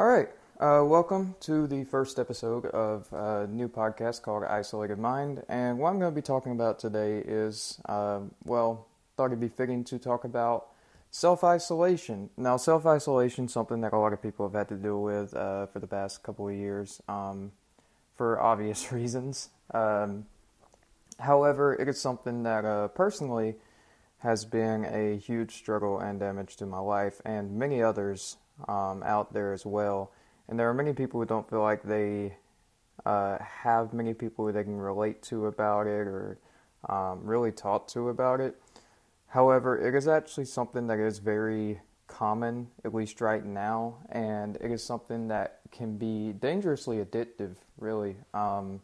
All right. Uh, welcome to the first episode of a new podcast called Isolated Mind. And what I'm going to be talking about today is, uh, well, thought it'd be fitting to talk about self isolation. Now, self isolation is something that a lot of people have had to deal with uh, for the past couple of years um, for obvious reasons. Um, however, it is something that uh, personally has been a huge struggle and damage to my life and many others um, out there as well. And there are many people who don't feel like they uh, have many people they can relate to about it or um, really talk to about it. However, it is actually something that is very common, at least right now, and it is something that can be dangerously addictive, really. Um,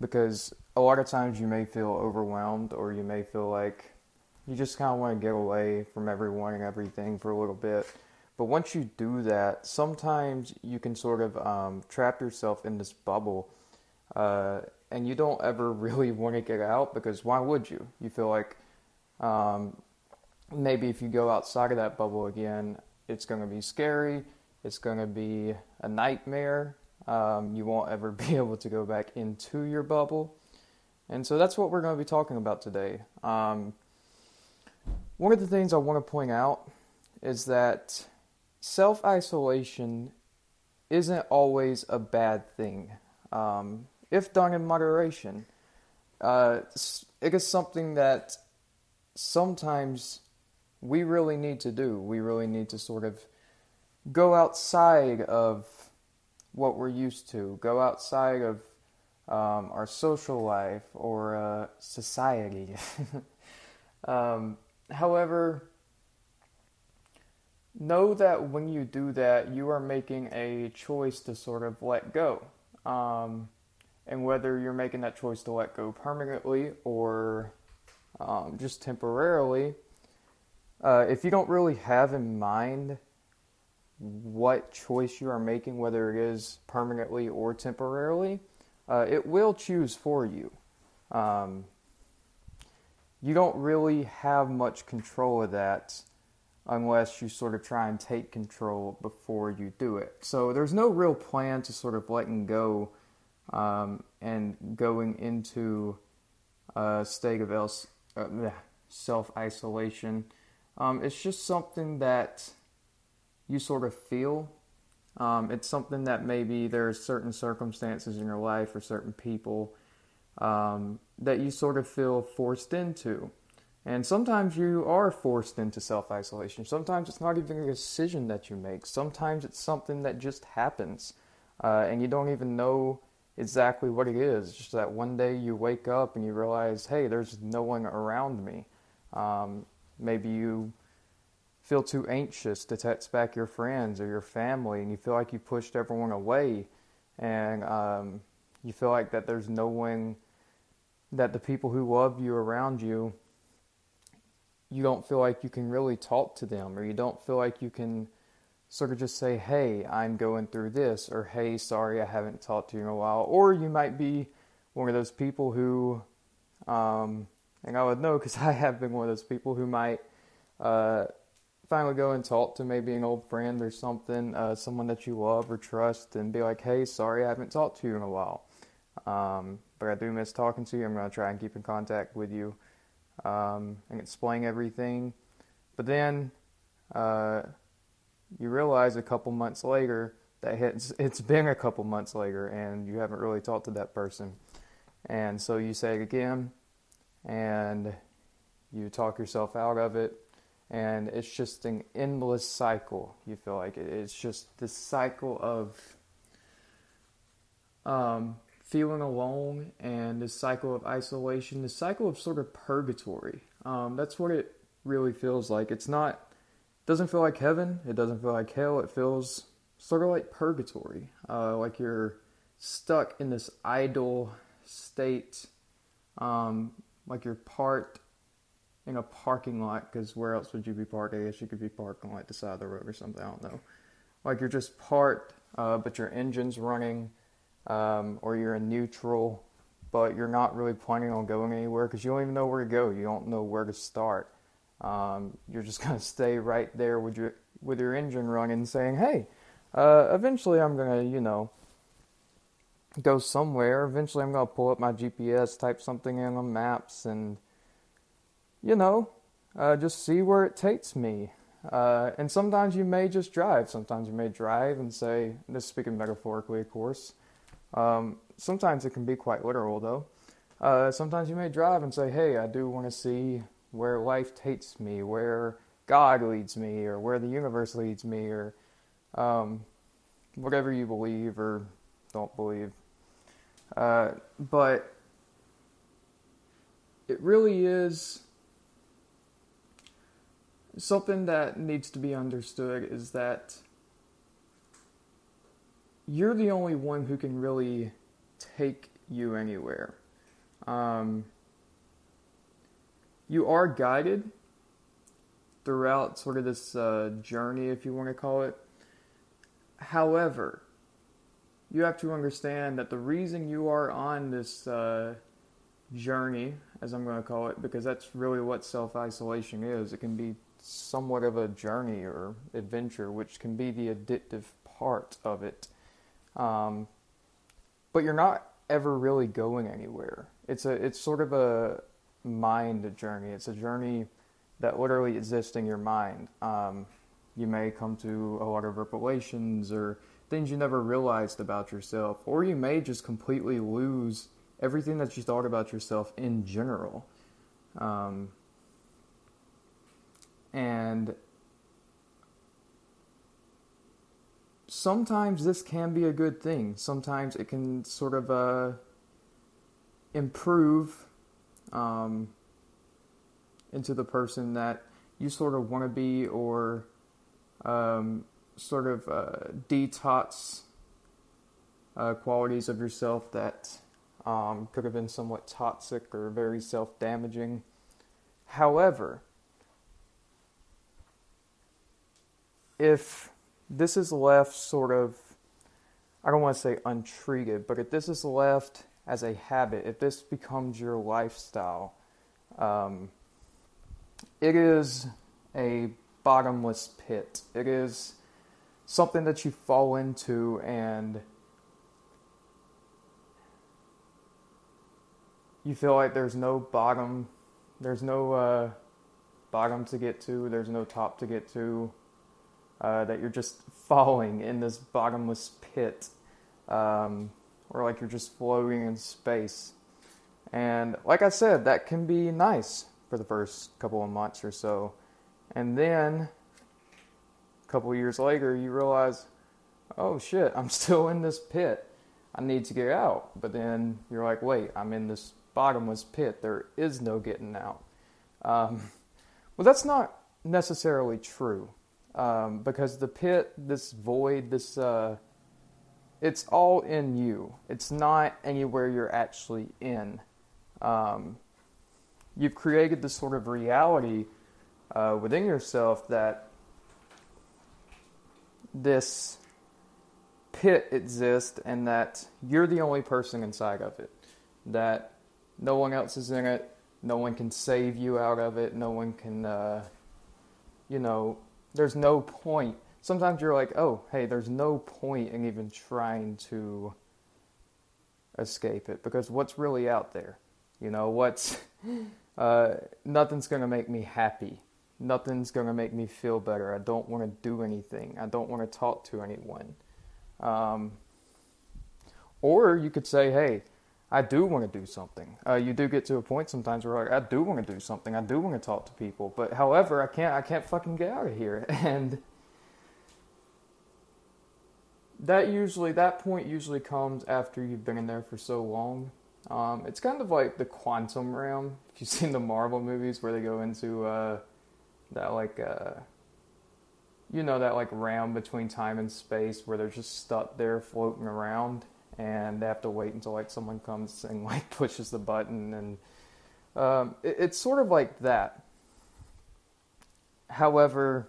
because a lot of times you may feel overwhelmed or you may feel like you just kind of want to get away from everyone and everything for a little bit. But once you do that, sometimes you can sort of um, trap yourself in this bubble, uh, and you don't ever really want to get out because why would you? You feel like um, maybe if you go outside of that bubble again, it's going to be scary. It's going to be a nightmare. Um, you won't ever be able to go back into your bubble. And so that's what we're going to be talking about today. Um, one of the things I want to point out is that self isolation isn't always a bad thing um, if done in moderation. Uh, it is something that sometimes we really need to do. We really need to sort of go outside of what we're used to, go outside of um, our social life or uh, society. um, however, know that when you do that, you are making a choice to sort of let go. Um, and whether you're making that choice to let go permanently or um, just temporarily, uh, if you don't really have in mind what choice you are making, whether it is permanently or temporarily, uh, it will choose for you. Um, you don't really have much control of that unless you sort of try and take control before you do it. So there's no real plan to sort of letting go um, and going into a state of else, uh, self isolation. Um, it's just something that you sort of feel. Um, it's something that maybe there's certain circumstances in your life or certain people um, that you sort of feel forced into. And sometimes you are forced into self isolation. Sometimes it's not even a decision that you make. Sometimes it's something that just happens. Uh, and you don't even know exactly what it is. Just that one day you wake up and you realize, hey, there's no one around me. Um, maybe you feel too anxious to text back your friends or your family and you feel like you pushed everyone away. And um, you feel like that there's no one, that the people who love you around you you don't feel like you can really talk to them or you don't feel like you can sort of just say, hey, I'm going through this, or hey, sorry, I haven't talked to you in a while. Or you might be one of those people who, um, and I would know because I have been one of those people who might uh, finally go and talk to maybe an old friend or something, uh, someone that you love or trust, and be like, hey, sorry, I haven't talked to you in a while. Um, but I do miss talking to you. I'm going to try and keep in contact with you um, and explain everything. But then uh, you realize a couple months later that it's, it's been a couple months later and you haven't really talked to that person. And so you say it again and you talk yourself out of it. And it's just an endless cycle. You feel like it's just this cycle of um, feeling alone and this cycle of isolation, this cycle of sort of purgatory. Um, that's what it really feels like. It's not, it doesn't feel like heaven. It doesn't feel like hell. It feels sort of like purgatory, uh, like you're stuck in this idle state, um, like you're parked in a parking lot. Because where else would you be parked? I guess you could be parked on like the side of the road or something. I don't know. Like you're just parked, uh, but your engine's running um, or you're in neutral, but you're not really planning on going anywhere because you don't even know where to go. You don't know where to start. Um, you're just gonna stay right there with your with your engine running, saying, "Hey, uh, eventually I'm gonna, you know, go somewhere. Eventually I'm gonna pull up my GPS, type something in on maps, and you know, uh, just see where it takes me. Uh, and sometimes you may just drive. Sometimes you may drive and say, this speaking metaphorically, of course. Um, sometimes it can be quite literal, though. Uh, sometimes you may drive and say, hey, I do want to see where life takes me, where God leads me, or where the universe leads me, or um, whatever you believe or don't believe. Uh, but it really is something that needs to be understood is that you're the only one who can really take you anywhere. Um, you are guided throughout sort of this uh, journey, if you want to call it. However, you have to understand that the reason you are on this uh, journey, as I'm going to call it, because that's really what self isolation is, it can be somewhat of a journey or adventure, which can be the addictive part of it. Um, but you're not ever really going anywhere. It's a it's sort of a mind journey. It's a journey that literally exists in your mind. Um, you may come to a lot of revelations or things you never realized about yourself, or you may just completely lose everything that you thought about yourself in general. Um, and sometimes this can be a good thing. Sometimes it can sort of uh, improve um, into the person that you sort of want to be, or um, sort of uh, detox uh, qualities of yourself that um, could have been somewhat toxic or very self damaging. However, if this is left sort of, I don't want to say untreated, but if this is left as a habit, if this becomes your lifestyle, um, it is a bottomless pit. It is something that you fall into and you feel like there's no bottom, there's no uh, bottom to get to, there's no top to get to uh, that you're just falling in this bottomless pit, um, or like you're just floating in space. And like I said, that can be nice for the first couple of months or so. And then a couple years later, you realize, oh shit, I'm still in this pit. I need to get out. But then you're like, wait, I'm in this bottomless pit. There is no getting out. Um, well, that's not necessarily true um, because the pit, this void, this uh, it's all in you. It's not anywhere you're actually in. Um, you've created this sort of reality uh, within yourself that this pit exists and that you're the only person inside of it. That no one else is in it. No one can save you out of it. No one can, uh, you know, there's no point. Sometimes you're like, oh, hey, there's no point in even trying to escape it because what's really out there? You know, what's uh, nothing's gonna make me happy. Nothing's gonna make me feel better. I don't want to do anything. I don't want to talk to anyone. Um, or you could say, hey, I do want to do something. Uh, you do get to a point sometimes where like, I do want to do something. I do want to talk to people, but however, I can't. I can't fucking get out of here. And that usually, that point usually comes after you've been in there for so long. Um, it's kind of like the quantum realm. If you've seen the Marvel movies where they go into uh, that like, uh, you know, that like realm between time and space where they're just stuck there floating around and they have to wait until like someone comes and like pushes the button and um, it, it's sort of like that. However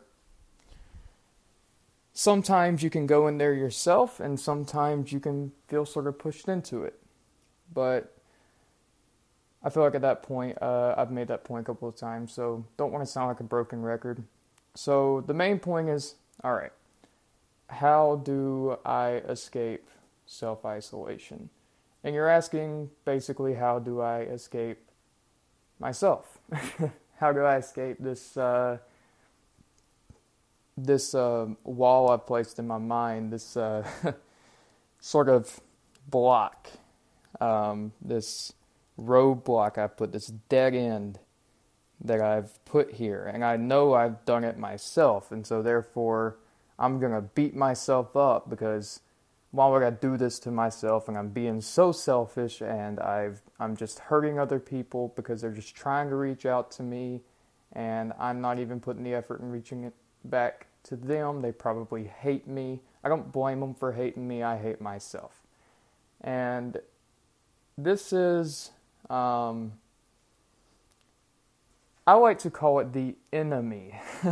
sometimes you can go in there yourself and sometimes you can feel sort of pushed into it. But i feel like at that point uh, i've made that point a couple of times so don't want to sound like a broken record. So the main point is all right how do I escape self isolation? And you're asking basically, how do I escape myself? how do I escape this uh, this uh, wall I placed in my mind? This uh, sort of block, um, this roadblock I've put, this dead end that I've put here, and I know I've done it myself, and so therefore I'm gonna beat myself up because why would I do this to myself? And I'm being so selfish, and I've I'm just hurting other people because they're just trying to reach out to me, and I'm not even putting the effort in reaching it back to them. They probably hate me. I don't blame them for hating me. I hate myself, and this is. Um, I like to call it the enemy.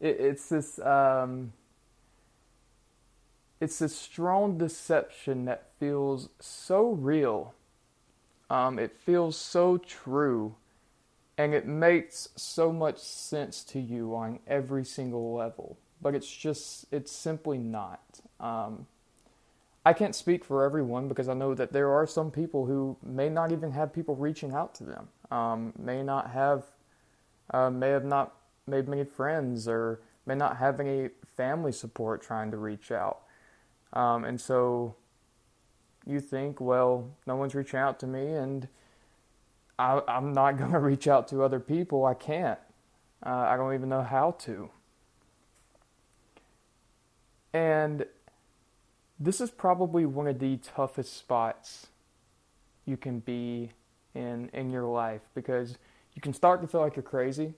it, it's this um, it's this strong deception that feels so real. Um, it feels so true, and it makes so much sense to you on every single level. But it's just it's simply not. Um, I can't speak for everyone because I know that there are some people who may not even have people reaching out to them, um, may not have, uh, may have not made many friends, or may not have any family support trying to reach out. Um, and so you think, well, no one's reaching out to me, and I, am not going to reach out to other people. I can't. Uh, I don't even know how to. And this is probably one of the toughest spots you can be in in your life because you can start to feel like you're crazy.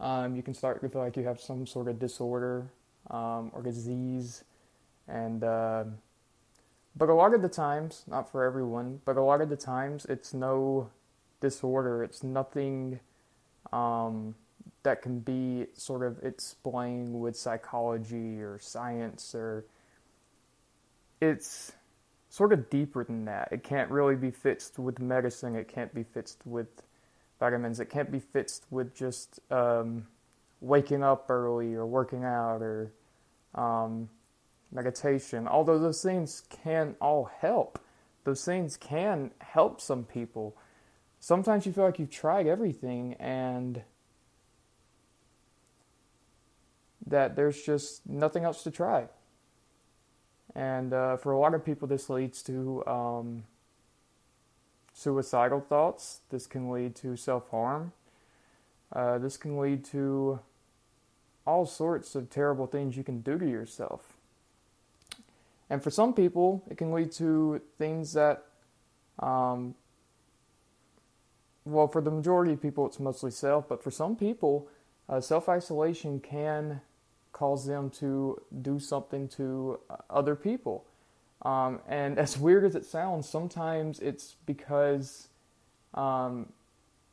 Um, you can start to feel like you have some sort of disorder um, or disease, and uh, but a lot of the times, not for everyone, but a lot of the times, it's no disorder. It's nothing um, that can be sort of explained with psychology or science or it's sort of deeper than that. It can't really be fixed with medicine. It can't be fixed with vitamins. It can't be fixed with just um, waking up early or working out or um, meditation. Although those things can all help, those things can help some people. Sometimes you feel like you've tried everything and that there's just nothing else to try. And uh, for a lot of people, this leads to um, suicidal thoughts. This can lead to self harm. Uh, this can lead to all sorts of terrible things you can do to yourself. And for some people, it can lead to things that, um, well, for the majority of people, it's mostly self, but for some people, uh, self isolation can cause them to do something to uh, other people. Um, and as weird as it sounds, sometimes it's because um,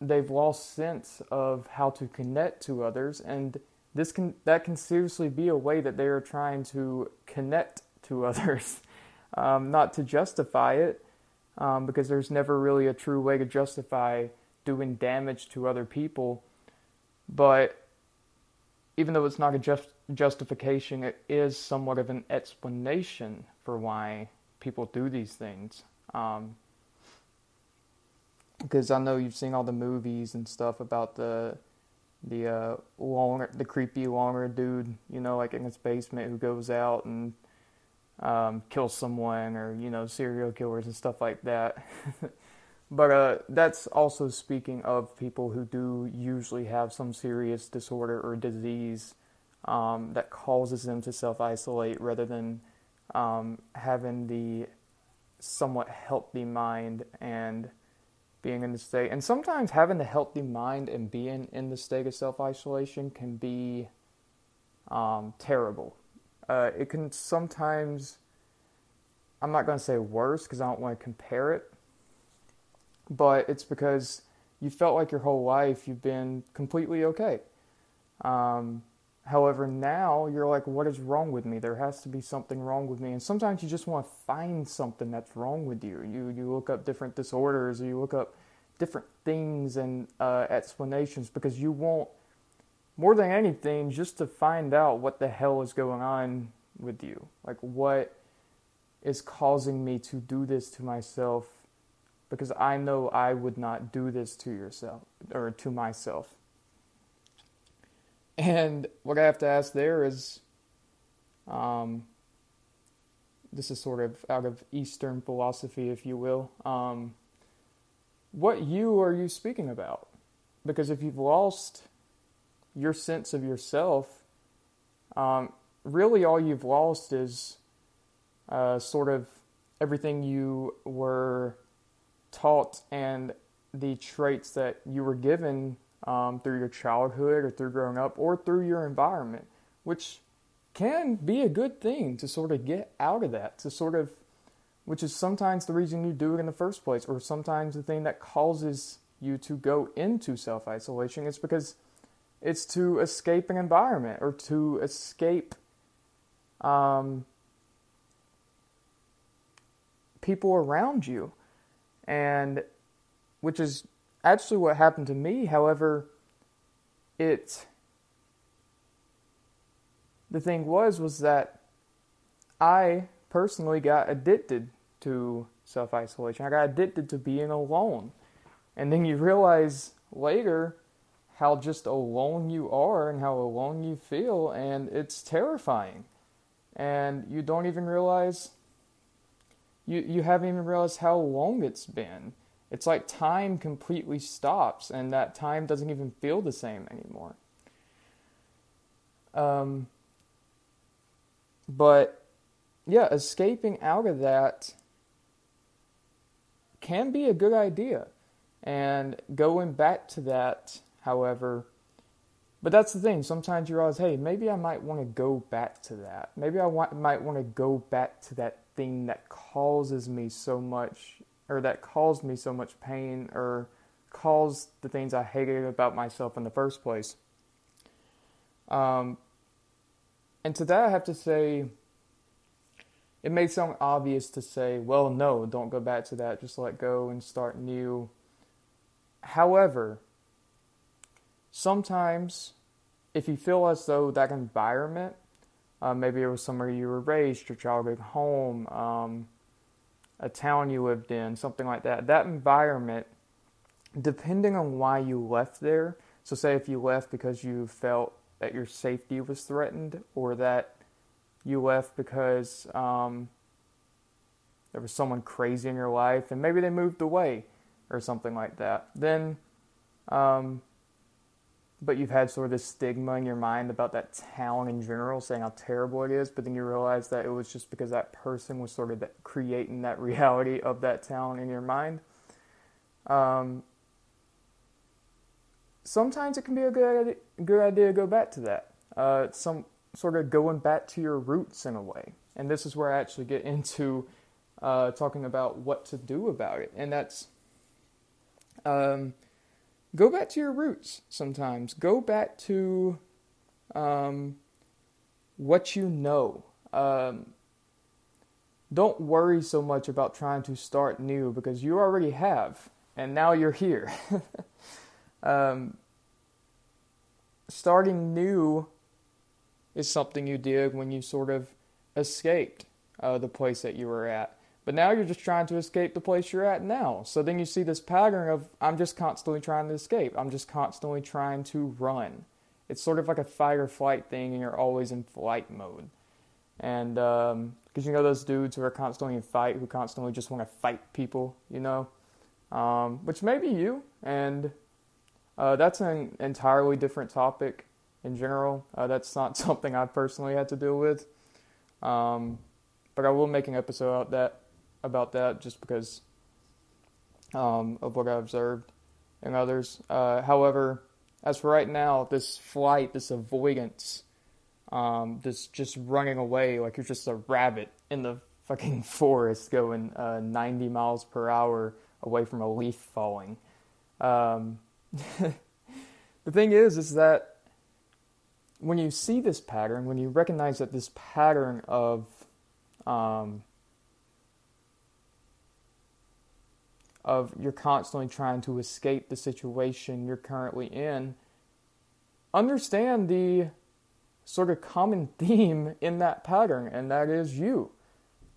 they've lost sense of how to connect to others, and this can that can seriously be a way that they are trying to connect to others, um, not to justify it, um, because there's never really a true way to justify doing damage to other people, but even though it's not a just justification, it is somewhat of an explanation for why people do these things. Um, because I know you've seen all the movies and stuff about the the uh, longer, the creepy longer dude, you know, like in his basement who goes out and um, kills someone, or you know, serial killers and stuff like that. But uh, that's also speaking of people who do usually have some serious disorder or disease um, that causes them to self isolate rather than um, having the somewhat healthy mind and being in the state. And sometimes having the healthy mind and being in the state of self isolation can be um, terrible. Uh, it can sometimes, I'm not going to say worse because I don't want to compare it but it's because you felt like your whole life you've been completely okay. Um, however, now you're like, what is wrong with me? There has to be something wrong with me. And sometimes you just want to find something that's wrong with you. You you look up different disorders, or you look up different things and uh, explanations because you want more than anything just to find out what the hell is going on with you? Like, what is causing me to do this to myself? Because I know I would not do this to yourself or to myself. And what I have to ask there is um, this is sort of out of Eastern philosophy, if you will. Um, what you are you speaking about? Because if you've lost your sense of yourself, um, really all you've lost is uh, sort of everything you were taught and the traits that you were given um, through your childhood or through growing up or through your environment, which can be a good thing to sort of get out of that, to sort of, which is sometimes the reason you do it in the first place, or sometimes the thing that causes you to go into self isolation is because it's to escape an environment or to escape um, people around you. And which is actually what happened to me. However, it the thing was was that I personally got addicted to self isolation. I got addicted to being alone. And then you realize later how just alone you are and how alone you feel, and it's terrifying. And you don't even realize you you haven't even realized how long it's been. It's like time completely stops, and that time doesn't even feel the same anymore. Um, but yeah, escaping out of that can be a good idea. And going back to that, however, but that's the thing. Sometimes you realize, hey, maybe I might want to go back to that. Maybe I want, might want to go back to that thing that causes me so much, or that caused me so much pain, or caused the things I hated about myself in the first place. Um, and to that, I have to say, it may sound obvious to say, well, no, don't go back to that, just let go and start new. However, sometimes if you feel as though that environment, uh, maybe it was somewhere you were raised, your childhood home, um, a town you lived in, something like that, that environment, depending on why you left there, so say if you left because you felt that your safety was threatened or that you left because um, there was someone crazy in your life and maybe they moved away or something like that, then, um, but you've had sort of this stigma in your mind about that town in general, saying how terrible it is, but then you realize that it was just because that person was sort of that, creating that reality of that town in your mind. Um, sometimes it can be a good idea, good idea to go back to that. Uh, some sort of going back to your roots in a way. And this is where I actually get into uh, talking about what to do about it. And that's um, go back to your roots sometimes. Go back to um, what you know. Um, don't worry so much about trying to start new because you already have, and now you're here. Um, starting new is something you did when you sort of escaped uh, the place that you were at. But now you're just trying to escape the place you're at now. So then you see this pattern of I'm just constantly trying to escape. I'm just constantly trying to run. It's sort of like a fight or flight thing, and you're always in flight mode. And because um, you know those dudes who are constantly in fight, who constantly just want to fight people, you know, um, which may be you. And uh, that's an entirely different topic in general. Uh, that's not something I've personally had to deal with. Um, but I will make an episode about that, about that just because um, of what I observed in others. Uh, however, as for right now, this flight, this avoidance, um, this just running away like you're just a rabbit in the fucking forest going uh, 90 miles per hour away from a leaf falling. Um, the thing is, is that when you see this pattern, when you recognize that this pattern of um, of you're constantly trying to escape the situation you're currently in, understand the sort of common theme in that pattern, and that is you.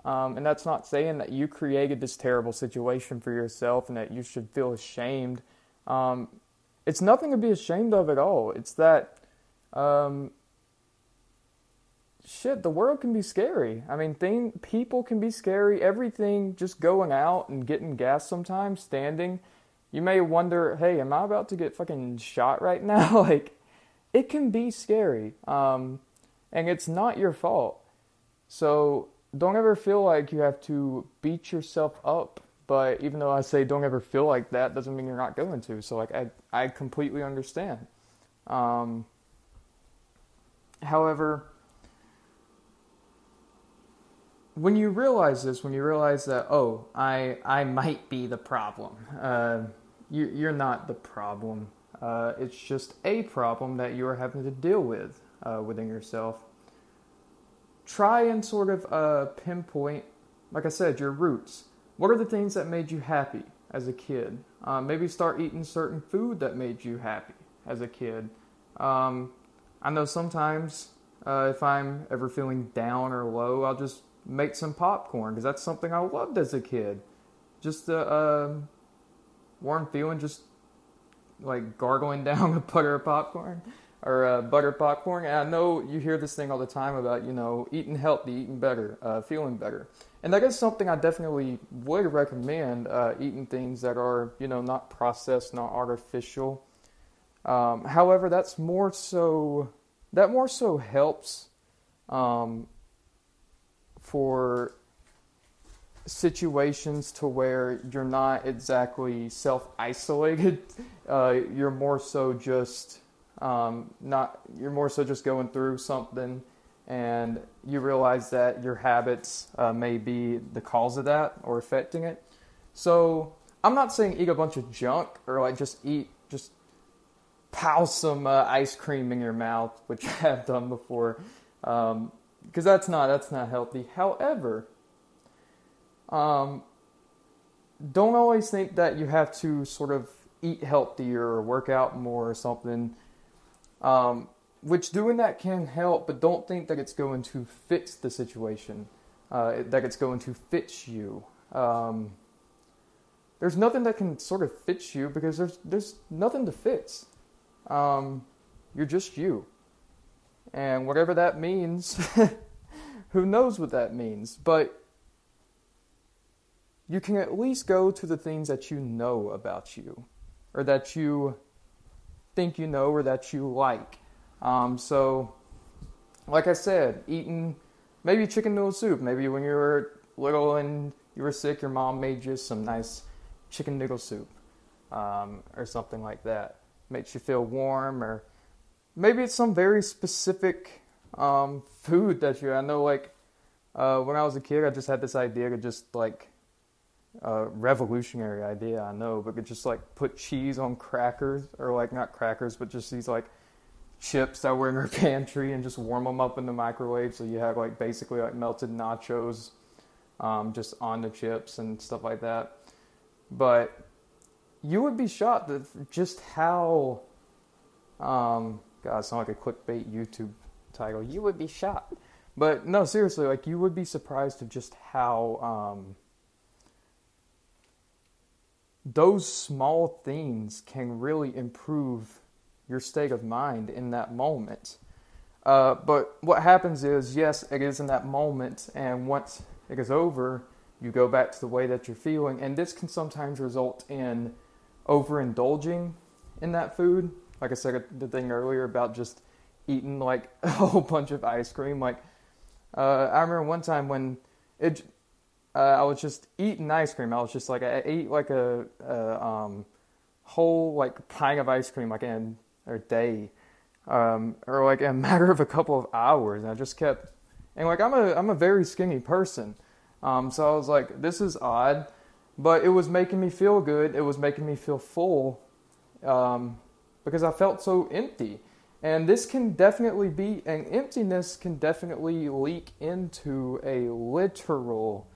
Um, and that's not saying that you created this terrible situation for yourself and that you should feel ashamed. Um, it's nothing to be ashamed of at all. It's that, um, shit, the world can be scary. I mean, thing, people can be scary. Everything just going out and getting gas sometimes, standing. You may wonder, hey, am I about to get fucking shot right now? like, it can be scary. Um, and it's not your fault. So don't ever feel like you have to beat yourself up. But even though I say don't ever feel like that, doesn't mean you're not going to. So like I I completely understand. Um, however, when you realize this, when you realize that oh I I might be the problem, uh, you you're not the problem. Uh, it's just a problem that you are having to deal with uh, within yourself try and sort of uh, pinpoint, like I said, your roots. What are the things that made you happy as a kid? Uh, maybe start eating certain food that made you happy as a kid. Um, I know sometimes uh, if I'm ever feeling down or low, I'll just make some popcorn because that's something I loved as a kid. Just the uh, warm feeling, just like gargling down a butter popcorn or uh, butter popcorn. And I know you hear this thing all the time about, you know, eating healthy, eating better, uh, feeling better. And that is something I definitely would recommend uh, eating things that are, you know, not processed, not artificial. Um, however, that's more so, that more so helps um, for situations to where you're not exactly self isolated. Uh, you're more so just um, not you're more so just going through something, and you realize that your habits uh, may be the cause of that or affecting it. So I'm not saying eat a bunch of junk or like just eat just pow some uh, ice cream in your mouth, which I have done before, because that's not that's not healthy. However, um, don't always think that you have to sort of eat healthier or work out more or something um, which doing that can help, but don't think that it's going to fix the situation, uh, that it's going to fix you. Um, there's nothing that can sort of fix you because there's there's nothing to fix. Um, you're just you, and whatever that means, who knows what that means? But you can at least go to the things that you know about you, or that you think you know or that you like. Um, so, like I said, eating maybe chicken noodle soup. Maybe when you were little and you were sick, your mom made you some nice chicken noodle soup um, or something like that. Makes you feel warm, or maybe it's some very specific um, food that you. I know, like uh, when I was a kid, I just had this idea to just like a revolutionary idea, I know, but could just like put cheese on crackers, or like not crackers, but just these like chips that were in her pantry and just warm them up in the microwave. So you have like basically like melted nachos um, just on the chips and stuff like that. But you would be shocked at just how, um, God, sound like a clickbait YouTube title. You would be shocked. But no, seriously, like you would be surprised of just how um, those small things can really improve your state of mind in that moment. Uh, but what happens is, yes, it is in that moment, and once it is over, you go back to the way that you're feeling, and this can sometimes result in overindulging in that food. Like I said, the thing earlier about just eating like a whole bunch of ice cream. Like uh, I remember one time when it uh, I was just eating ice cream. I was just like I ate like a, a um, whole like pint of ice cream like in a day, um, or like a matter of a couple of hours. And I just kept and like I'm a I'm a very skinny person, um, so I was like this is odd, but it was making me feel good. It was making me feel full, um, because I felt so empty. And this can definitely be, an emptiness can definitely leak into a literal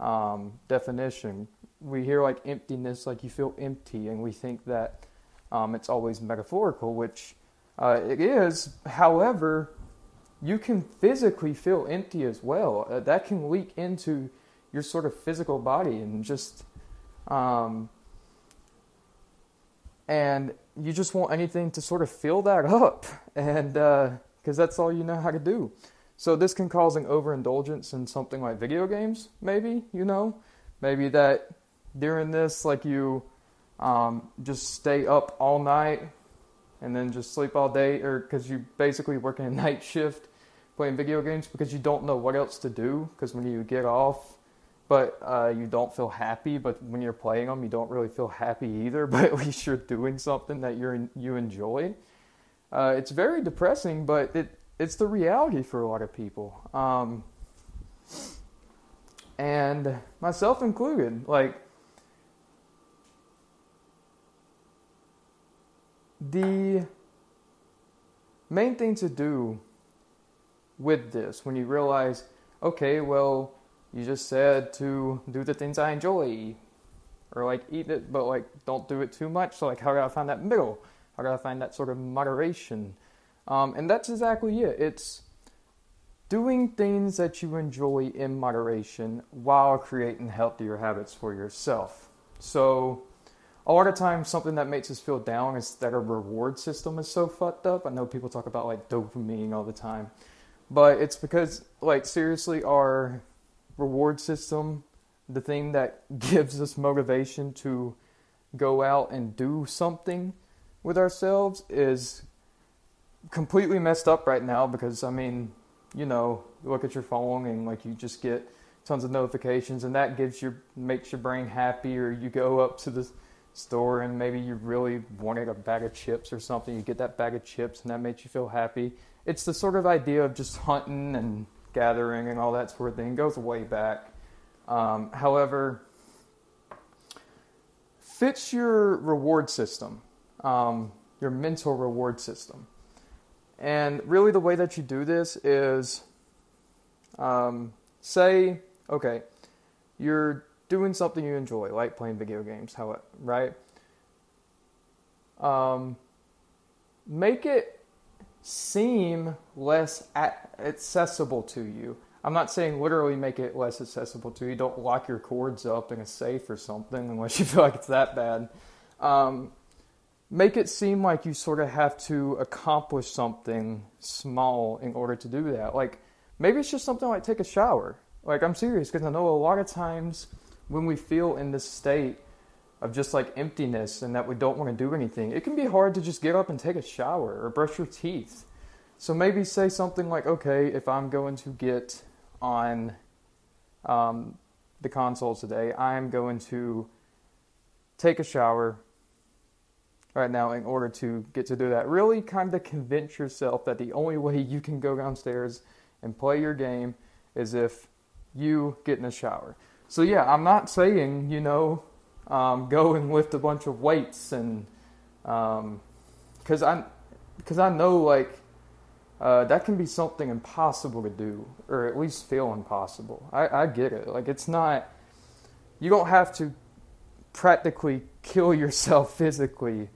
um, definition. We hear like emptiness, like you feel empty, and we think that um, it's always metaphorical, which uh, it is. However, you can physically feel empty as well. Uh, that can leak into your sort of physical body and just, um, and you just want anything to sort of fill that up, and because uh, that's all you know how to do. So this can cause an overindulgence in something like video games, maybe you know, maybe that during this like you um, just stay up all night and then just sleep all day, or because you basically working a night shift playing video games because you don't know what else to do. Because when you get off, but uh, you don't feel happy. But when you're playing them, you don't really feel happy either. But at least you're doing something that you you enjoy. Uh, it's very depressing, but it it's the reality for a lot of people, um, and myself included. Like the main thing to do with this when you realize, okay, well, you just said to do the things I enjoy, or like eat it, but like don't do it too much. So like, how do I find that middle? How do I find that sort of moderation? Um, and that's exactly it. It's doing things that you enjoy in moderation while creating healthier habits for yourself. So a lot of times something that makes us feel down is that our reward system is so fucked up. I know people talk about like dopamine all the time. But it's because like seriously our reward system, the thing that gives us motivation to go out and do something with ourselves is completely messed up right now because I mean, you know, look at your phone and like you just get tons of notifications and that gives your makes your brain happy or you go up to the store and maybe you really wanted a bag of chips or something. You get that bag of chips and that makes you feel happy. It's the sort of idea of just hunting and gathering and all that sort of thing. Goes way back. Um, however, fits your reward system, um, your mental reward system. And really, the way that you do this is um, say, okay, you're doing something you enjoy, like playing video games, how right? Um, make it seem less accessible to you. I'm not saying literally make it less accessible to you. Don't lock your cords up in a safe or something unless you feel like it's that bad. Um, make it seem like you sort of have to accomplish something small in order to do that. Like maybe it's just something like take a shower. Like I'm serious because I know a lot of times when we feel in this state of just like emptiness and that we don't want to do anything, it can be hard to just get up and take a shower or brush your teeth. So maybe say something like, okay, if I'm going to get on um, the console today, I'm going to take a shower right now in order to get to do that. Really kind of convince yourself that the only way you can go downstairs and play your game is if you get in a shower. So yeah, I'm not saying you know um, go and lift a bunch of weights and because um, I because I know like uh, that can be something impossible to do or at least feel impossible. I, I get it. Like it's not you don't have to practically kill yourself physically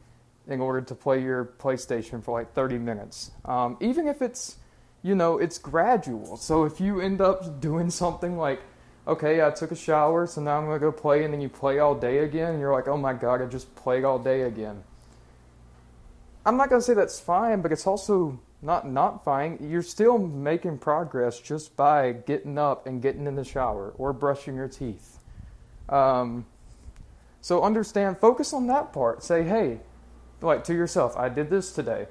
in order to play your PlayStation for like 30 minutes. Um, even if it's, you know, it's gradual. So if you end up doing something like okay, I took a shower, so now I'm gonna go play, and then you play all day again, and you're like, oh my god, I just played all day again. I'm not gonna say that's fine, but it's also not not fine. You're still making progress just by getting up and getting in the shower or brushing your teeth. Um, so understand, focus on that part. Say, hey, like to yourself, I did this today,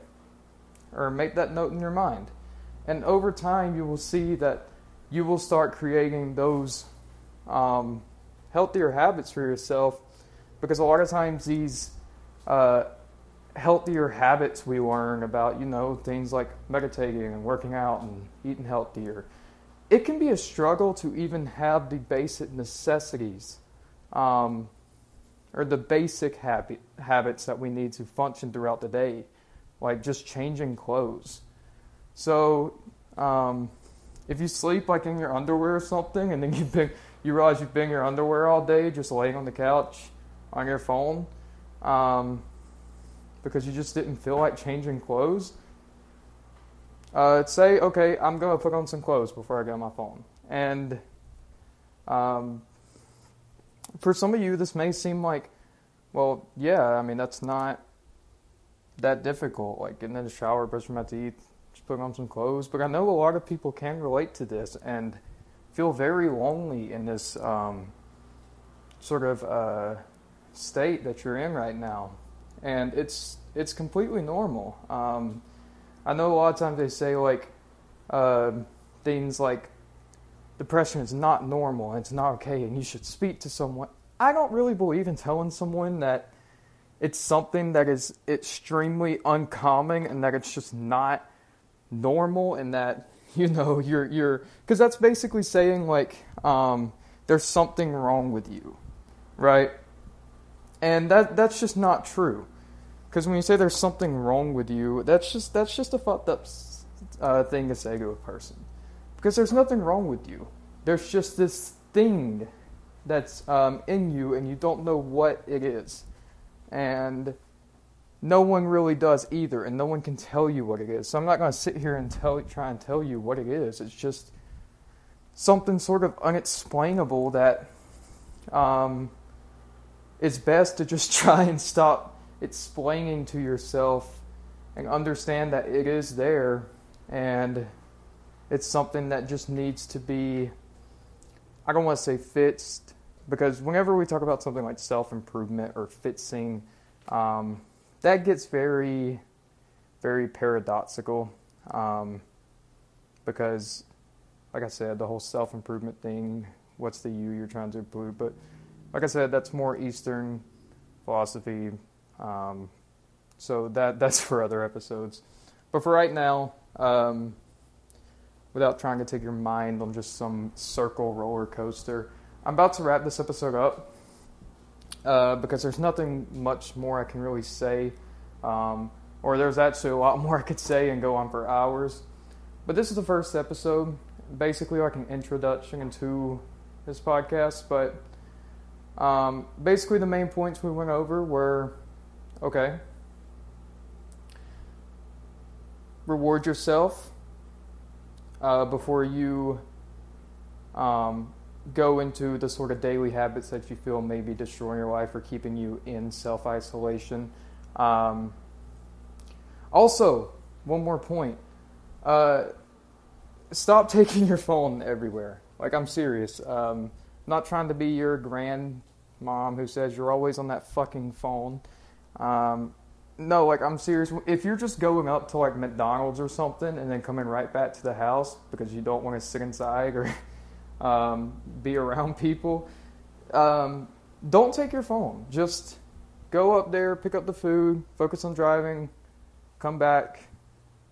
or make that note in your mind, and over time you will see that you will start creating those um, healthier habits for yourself because a lot of times these uh, healthier habits we learn about, you know, things like meditating and working out and eating healthier, it can be a struggle to even have the basic necessities um, or the basic habit, habits that we need to function throughout the day, like just changing clothes. So, um, if you sleep like in your underwear or something, and then you been, you realize you've been in your underwear all day, just laying on the couch on your phone, um, because you just didn't feel like changing clothes. uh, say, okay, I'm gonna put on some clothes before I get on my phone, and um, for some of you, this may seem like, well, yeah, I mean that's not that difficult. Like getting in the shower, brushing my teeth, just putting on some clothes. But I know a lot of people can relate to this and feel very lonely in this um, sort of uh, state that you're in right now, and it's it's completely normal. Um, I know a lot of times they say like uh, things like depression is not normal and it's not okay and you should speak to someone. I don't really believe in telling someone that it's something that is extremely uncommon and that it's just not normal and that you know you're you're because that's basically saying like um, there's something wrong with you, right? And that that's just not true. Because when you say there's something wrong with you, that's just that's just a fucked up uh, thing to say to a person. Because there's nothing wrong with you. There's just this thing that's um, in you, and you don't know what it is. And no one really does either, and no one can tell you what it is. So I'm not going to sit here and tell, try and tell you what it is. It's just something sort of unexplainable that um, it's best to just try and stop explaining to yourself and understand that it is there and it's something that just needs to be I don't want to say fixed because whenever we talk about something like self improvement or fixing, um, that gets very, very paradoxical. Um, because, like I said, the whole self improvement thing, what's the you you're trying to improve? But, like I said, that's more Eastern philosophy. Um, so that that's for other episodes. But for right now, um, without trying to take your mind on just some circle roller coaster. I'm about to wrap this episode up uh, because there's nothing much more I can really say, um, or there's actually a lot more I could say and go on for hours. But this is the first episode, basically like an introduction into this podcast. But um, basically, the main points we went over were okay, reward yourself uh, before you um, go into the sort of daily habits that you feel may be destroying your life or keeping you in self isolation. Um, also, one more point uh, stop taking your phone everywhere. Like, I'm serious. Um, not trying to be your grandmom who says you're always on that fucking phone. Um, no, like I'm serious. If you're just going up to like McDonald's or something and then coming right back to the house because you don't want to sit inside or um, be around people, um, don't take your phone. Just go up there, pick up the food, focus on driving, come back,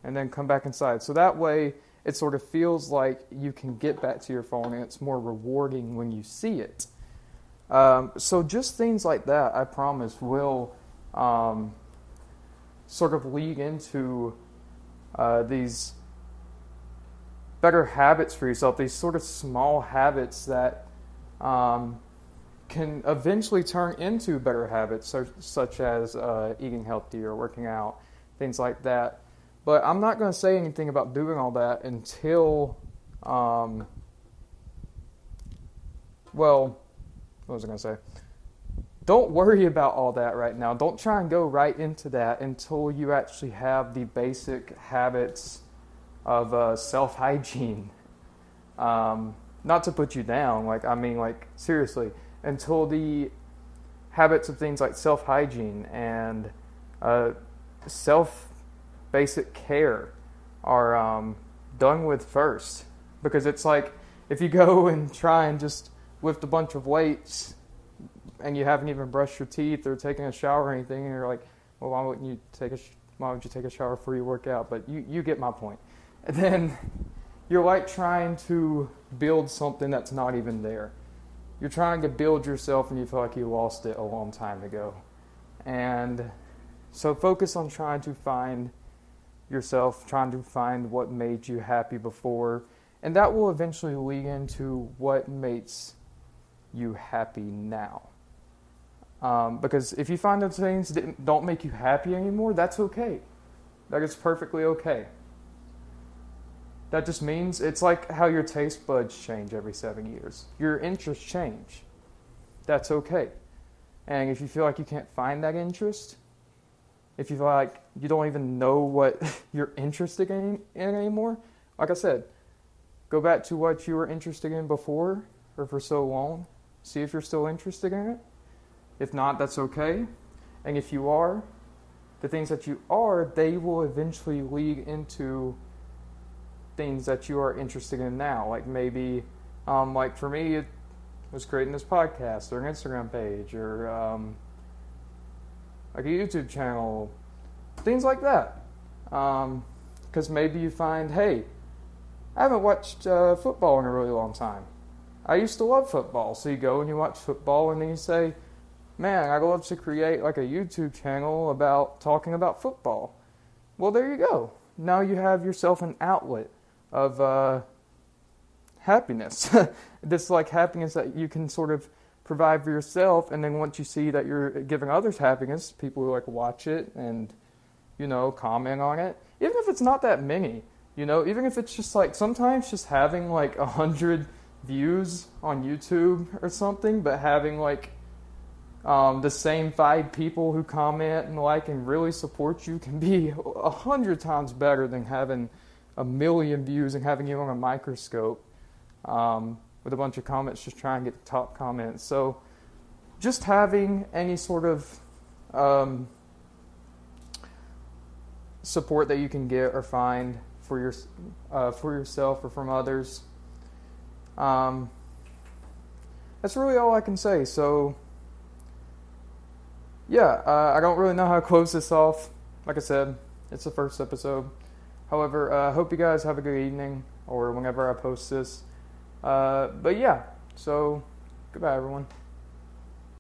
and then come back inside. So that way, it sort of feels like you can get back to your phone and it's more rewarding when you see it. Um, so just things like that, I promise, will um, sort of lead into uh, these better habits for yourself, these sort of small habits that um, can eventually turn into better habits, such, as uh, eating healthy or working out, things like that. But I'm not going to say anything about doing all that until, um, well, what was I going to say? don't worry about all that right now. Don't try and go right into that until you actually have the basic habits of uh, self hygiene. Um, not to put you down, like, I mean, like, seriously, until the habits of things like self hygiene and uh, self basic care are um, done with first. Because it's like if you go and try and just lift a bunch of weights and you haven't even brushed your teeth or taken a shower or anything, and you're like, well, why wouldn't you take a sh- why would you take a shower before you work out? But you, you get my point. Then you're like trying to build something that's not even there. You're trying to build yourself and you feel like you lost it a long time ago. And so focus on trying to find yourself, trying to find what made you happy before. And that will eventually lead into what makes you happy now. Um, because if you find those things that don't make you happy anymore, that's okay. That is perfectly okay. That just means it's like how your taste buds change every seven years. Your interests change. That's okay. And if you feel like you can't find that interest, if you feel like you don't even know what you're interested in, in anymore, like I said, go back to what you were interested in before or for so long. See if you're still interested in it. If not, that's okay. And if you are, the things that you are, they will eventually lead into things that you are interested in now. Like maybe, um, like for me, it was creating this podcast or an Instagram page or um, like a YouTube channel, things like that. Because um, maybe you find, hey, I haven't watched uh, football in a really long time. I used to love football. So you go and you watch football, and then you say, man, I'd love to create like a YouTube channel about talking about football. Well, there you go. Now you have yourself an outlet of uh, happiness. this like happiness that you can sort of provide for yourself, and then once you see that you're giving others happiness, people like watch it and you know comment on it, even if it's not that many. You know, even if it's just like sometimes just having like a hundred views on YouTube or something, but having like um, the same five people who comment and like and really support you can be a hundred times better than having a million views and having you on a microscope um, with a bunch of comments just trying to get the top comments. So just having any sort of um, support that you can get or find for your uh, for yourself or from others. Um, that's really all I can say. So yeah, uh, I don't really know how to close this off. Like I said, it's the first episode. However, I uh, hope you guys have a good evening or whenever I post this. Uh, but yeah, so goodbye, everyone.